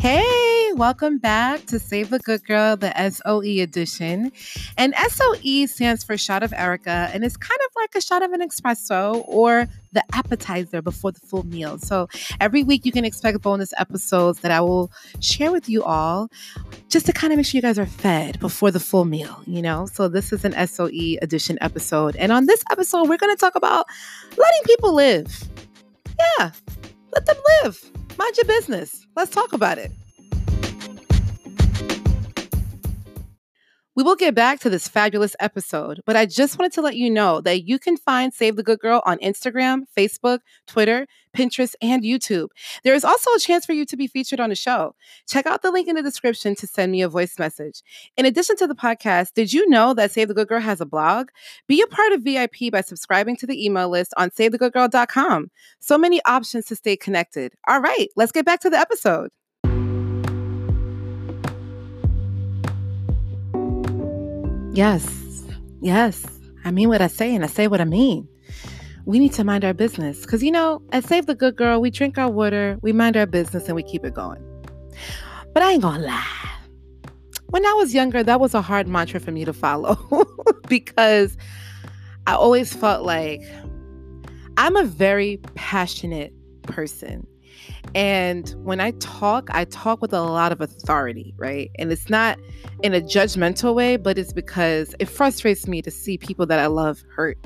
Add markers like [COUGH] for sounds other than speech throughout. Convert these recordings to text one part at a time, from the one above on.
Hey, welcome back to Save the Good Girl, the SOE edition. And SOE stands for Shot of Erica, and it's kind of like a shot of an espresso or the appetizer before the full meal. So every week you can expect bonus episodes that I will share with you all just to kind of make sure you guys are fed before the full meal, you know? So this is an SOE edition episode. And on this episode, we're going to talk about letting people live. Yeah, let them live. Mind your business. Let's talk about it. We will get back to this fabulous episode, but I just wanted to let you know that you can find Save the Good Girl on Instagram, Facebook, Twitter, Pinterest, and YouTube. There is also a chance for you to be featured on the show. Check out the link in the description to send me a voice message. In addition to the podcast, did you know that Save the Good Girl has a blog? Be a part of VIP by subscribing to the email list on SaveTheGoodGirl.com. So many options to stay connected. All right, let's get back to the episode. Yes, yes. I mean what I say and I say what I mean. We need to mind our business because, you know, at Save the Good Girl, we drink our water, we mind our business, and we keep it going. But I ain't gonna lie. When I was younger, that was a hard mantra for me to follow [LAUGHS] because I always felt like I'm a very passionate person. And when I talk, I talk with a lot of authority, right? And it's not in a judgmental way, but it's because it frustrates me to see people that I love hurt.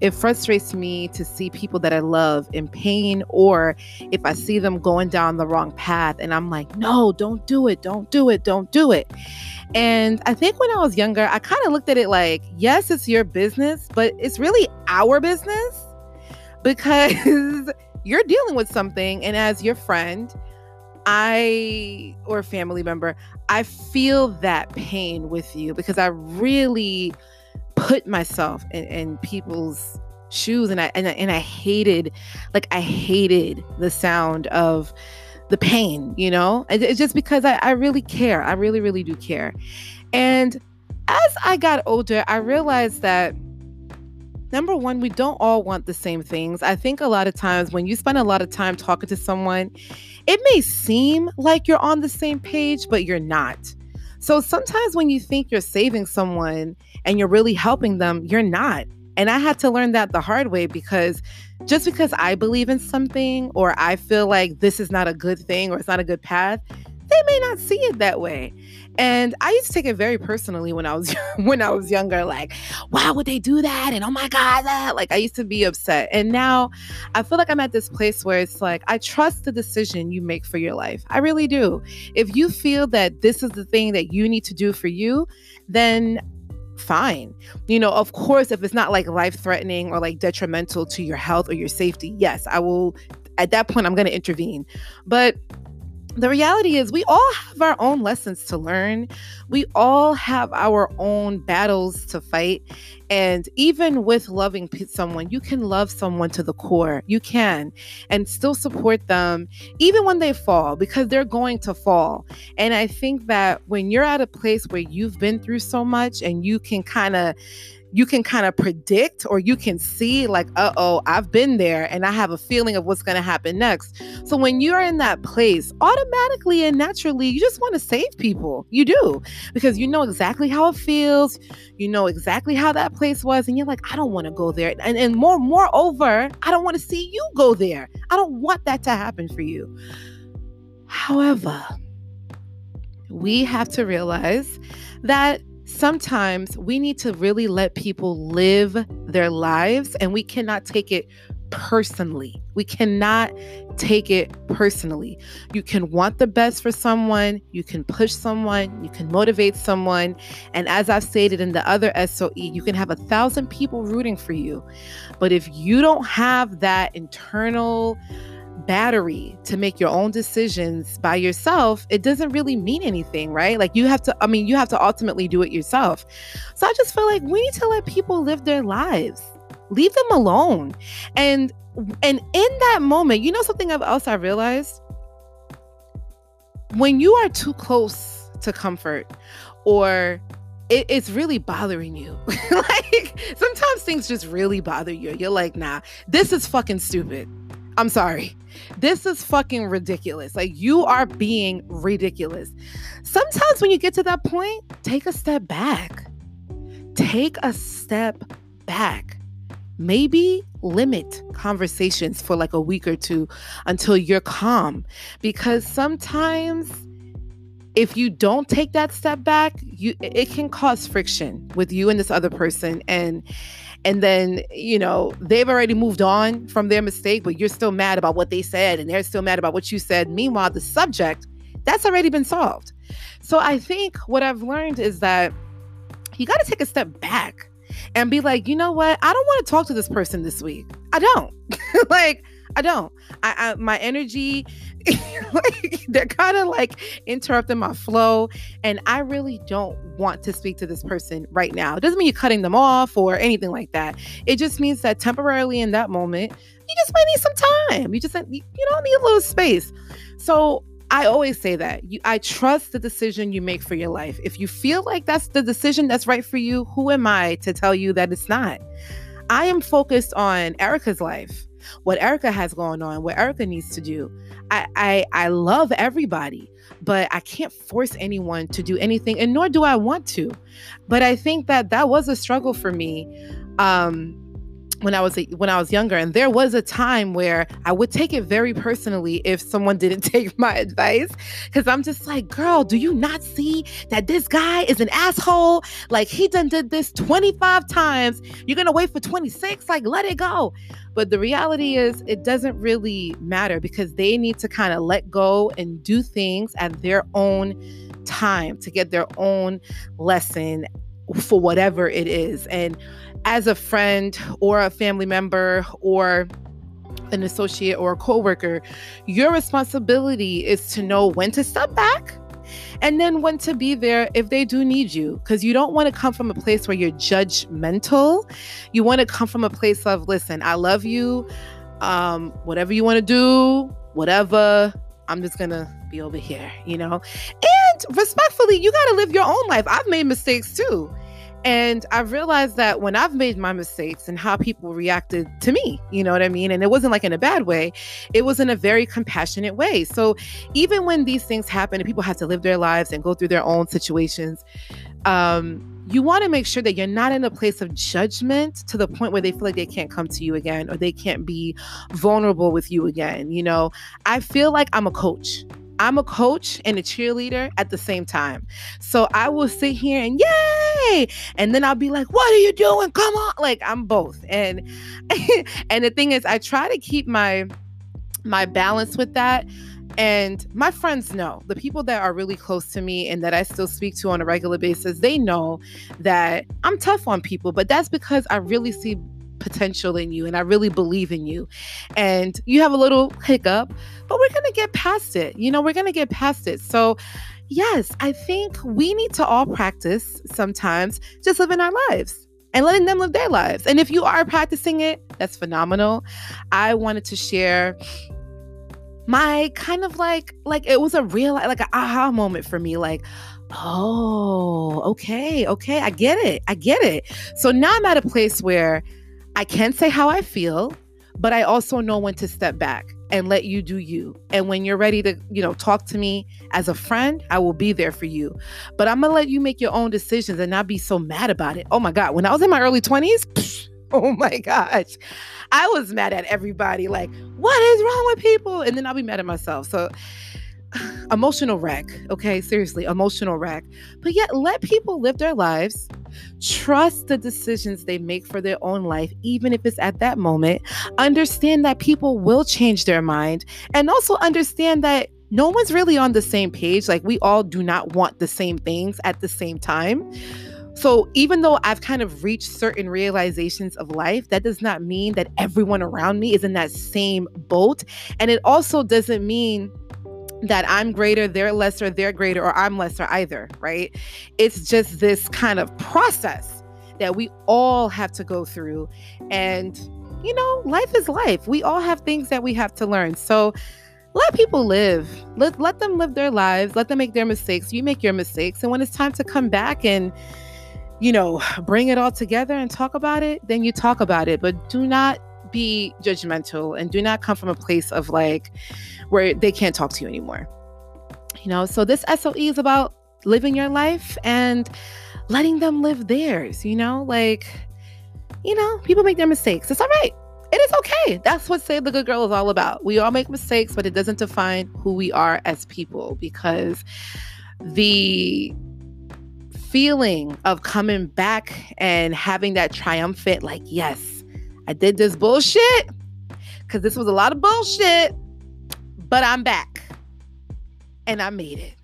It frustrates me to see people that I love in pain, or if I see them going down the wrong path and I'm like, no, don't do it, don't do it, don't do it. And I think when I was younger, I kind of looked at it like, yes, it's your business, but it's really our business [LAUGHS] because you're dealing with something and as your friend i or family member i feel that pain with you because i really put myself in, in people's shoes and I, and I and I hated like I hated the sound of the pain, you know? It's just because I, I really care. I really, really do care. And as I got older, I realized that number one, we don't all want the same things. I think a lot of times when you spend a lot of time talking to someone, it may seem like you're on the same page, but you're not. So sometimes when you think you're saving someone and you're really helping them, you're not. And I had to learn that the hard way because just because I believe in something or I feel like this is not a good thing or it's not a good path, they may not see it that way. And I used to take it very personally when I was [LAUGHS] when I was younger, like, why would they do that? And oh my God, that like I used to be upset. And now I feel like I'm at this place where it's like I trust the decision you make for your life. I really do. If you feel that this is the thing that you need to do for you, then fine. You know, of course, if it's not like life threatening or like detrimental to your health or your safety, yes, I will. At that point, I'm going to intervene. But the reality is we all have our own lessons to learn. We all have our own battles to fight. And even with loving someone, you can love someone to the core. You can and still support them even when they fall because they're going to fall. And I think that when you're at a place where you've been through so much and you can kind of you can kind of predict or you can see like uh-oh i've been there and i have a feeling of what's going to happen next. So when you're in that place automatically and naturally you just want to save people. You do because you know exactly how it feels you know exactly how that place was and you're like i don't want to go there. And, and more moreover i don't want to see you go there. I don't want that to happen for you. However we have to realize that sometimes we need to really let people live their lives and we cannot take it personally. We cannot take it personally. You can want the best for someone, you can push someone, you can motivate someone. And as I've stated in the other SOE, you can have a thousand people rooting for you. But if you don't have that internal, battery to make your own decisions by yourself, it doesn't really mean anything, right? Like you have to, I mean, you have to ultimately do it yourself. So I just feel like we need to let people live their lives. Leave them alone. And and in that moment, you know something else I realized? When you are too close to comfort or it, it's really bothering you. [LAUGHS] like sometimes things just really bother you. You're like, nah, this is fucking stupid I'm sorry. This is fucking ridiculous. Like, you are being ridiculous. Sometimes when you get to that point, take a step back. Take a step back. Maybe limit conversations for like a week or two until you're calm. Because sometimes if you don't take that step back, you it can cause friction with you and this other person and and then you know they've already moved on from their mistake but you're still mad about what they said and they're still mad about what you said. Meanwhile the subject that's already been solved. So i think what i've learned is that you got to take a step back and be like you know what? I don't want to talk to this person this week. I don't. [LAUGHS] Like I don't. I, I my energy, [LAUGHS] like they're kind of like interrupting my flow, and I really don't want to speak to this person right now. It doesn't mean you're cutting them off or anything like that. It just means that temporarily in that moment, you just might need some time. You just you don't need a little space. So I always say that you, I trust the decision you make for your life. If you feel like that's the decision that's right for you, who am I to tell you that it's not? I am focused on Erica's life what Erica has going on, what Erica needs to do. I, I I love everybody, but I can't force anyone to do anything, and nor do I want to. But I think that that was a struggle for me. Um, when I was when I was younger, and there was a time where I would take it very personally if someone didn't [LAUGHS] take my advice, because I'm just like, girl, do you not see that this guy is an asshole? Like he done did this 25 times. You're gonna wait for 26? Like let it go. But the reality is, it doesn't really matter because they need to kind of let go and do things at their own time to get their own lesson for whatever it is. And as a friend or a family member or an associate or a coworker, your responsibility is to know when to step back and then when to be there if they do need you. Because you don't want to come from a place where you're judgmental. You want to come from a place of listen i love you. Um whatever you want to do whatever i'm just gonna be over here you know? And respectfully you got to live your own life. I've made mistakes too and I realized that when I've made my mistakes and how people reacted to me, you know what I mean? And it wasn't like in a bad way, it was in a very compassionate way. So even when these things happen and people have to live their lives and go through their own situations, um, you want to make sure that you're not in a place of judgment to the point where they feel like they can't come to you again or they can't be vulnerable with you again. You know, I feel like I'm a coach. I'm a coach and a cheerleader at the same time. So I will sit here and yay, and then I'll be like, "What are you doing? Come on!" Like I'm both. And [LAUGHS] and the thing is, I try to keep my my balance with that. And my friends know, the people that are really close to me and that I still speak to on a regular basis, they know that I'm tough on people, but that's because I really see potential in you and I really believe in you. And you have a little hiccup, but we're going to get past it. You know, we're going to get past it. So, yes, I think we need to all practice sometimes just living our lives and letting them live their lives. And if you are practicing it, that's phenomenal. I wanted to share my kind of like like it was a real like an aha moment for me like oh okay okay i get it i get it so now i'm at a place where I can't say how I feel, but I also know when to step back and let you do you. And when you're ready to, you know, talk to me as a friend, I will be there for you. But I'm going to let you make your own decisions and not be so mad about it. Oh my God. When I was in my early 20s, [LAUGHS] oh my gosh, I was mad at everybody. Like, what is wrong with people? And then I'll be mad at myself. So, [SIGHS] emotional wreck. Okay, seriously, emotional wreck. But yet, let people live their lives. Trust the decisions they make for their own life, even if it's at that moment. Understand that people will change their mind, and also understand that no one's really on the same page. Like, we all do not want the same things at the same time. So, even though I've kind of reached certain realizations of life, that does not mean that everyone around me is in that same boat. And it also doesn't mean that I'm greater, they're lesser, they're greater, or I'm lesser either, right? It's just this kind of process that we all have to go through. And, you know, life is life. We all have things that we have to learn. So let people live. Let, let them live their lives. Let them make their mistakes. You make your mistakes. And when it's time to come back and, you know, bring it all together and talk about it, then you talk about it. But do not be judgmental and do not come from a place of like where they can't talk to you anymore. You know, so this SOE is about living your life and letting them live theirs, you know? Like, you know, people make their mistakes. It's all right. It is okay. That's what Save the Good Girl is all about. We all make mistakes, but it doesn't define who we are as people because the feeling of coming back and having that triumphant, like, yes, I did this bullshit because this was a lot of bullshit, but I'm back and I made it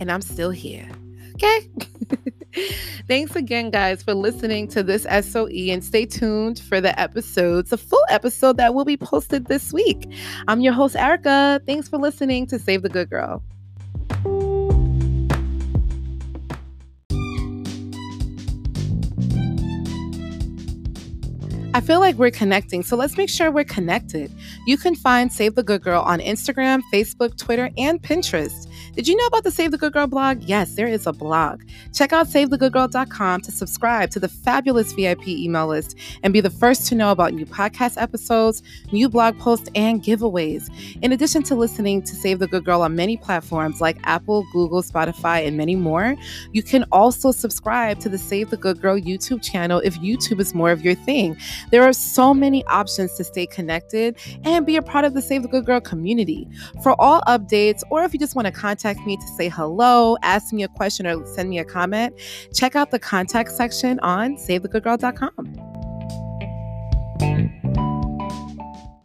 and I'm still here. Okay. [LAUGHS] Thanks again, guys, for listening to this SOE and stay tuned for the episodes, a full episode that will be posted this week. I'm your host, Erica. Thanks for listening to Save the Good Girl. I feel like we're connecting, so let's make sure we're connected. You can find Save the Good Girl on Instagram, Facebook, Twitter, and Pinterest. Did you know about the Save the Good Girl blog? Yes, there is a blog. Check out savethegoodgirl.com to subscribe to the fabulous VIP email list and be the first to know about new podcast episodes, new blog posts, and giveaways. In addition to listening to Save the Good Girl on many platforms like Apple, Google, Spotify, and many more, you can also subscribe to the Save the Good Girl YouTube channel if YouTube is more of your thing. There are so many options to stay connected and be a part of the Save the Good Girl community. For all updates, or if you just want to contact me to say hello, ask me a question, or send me a comment, check out the contact section on savethegoodgirl.com.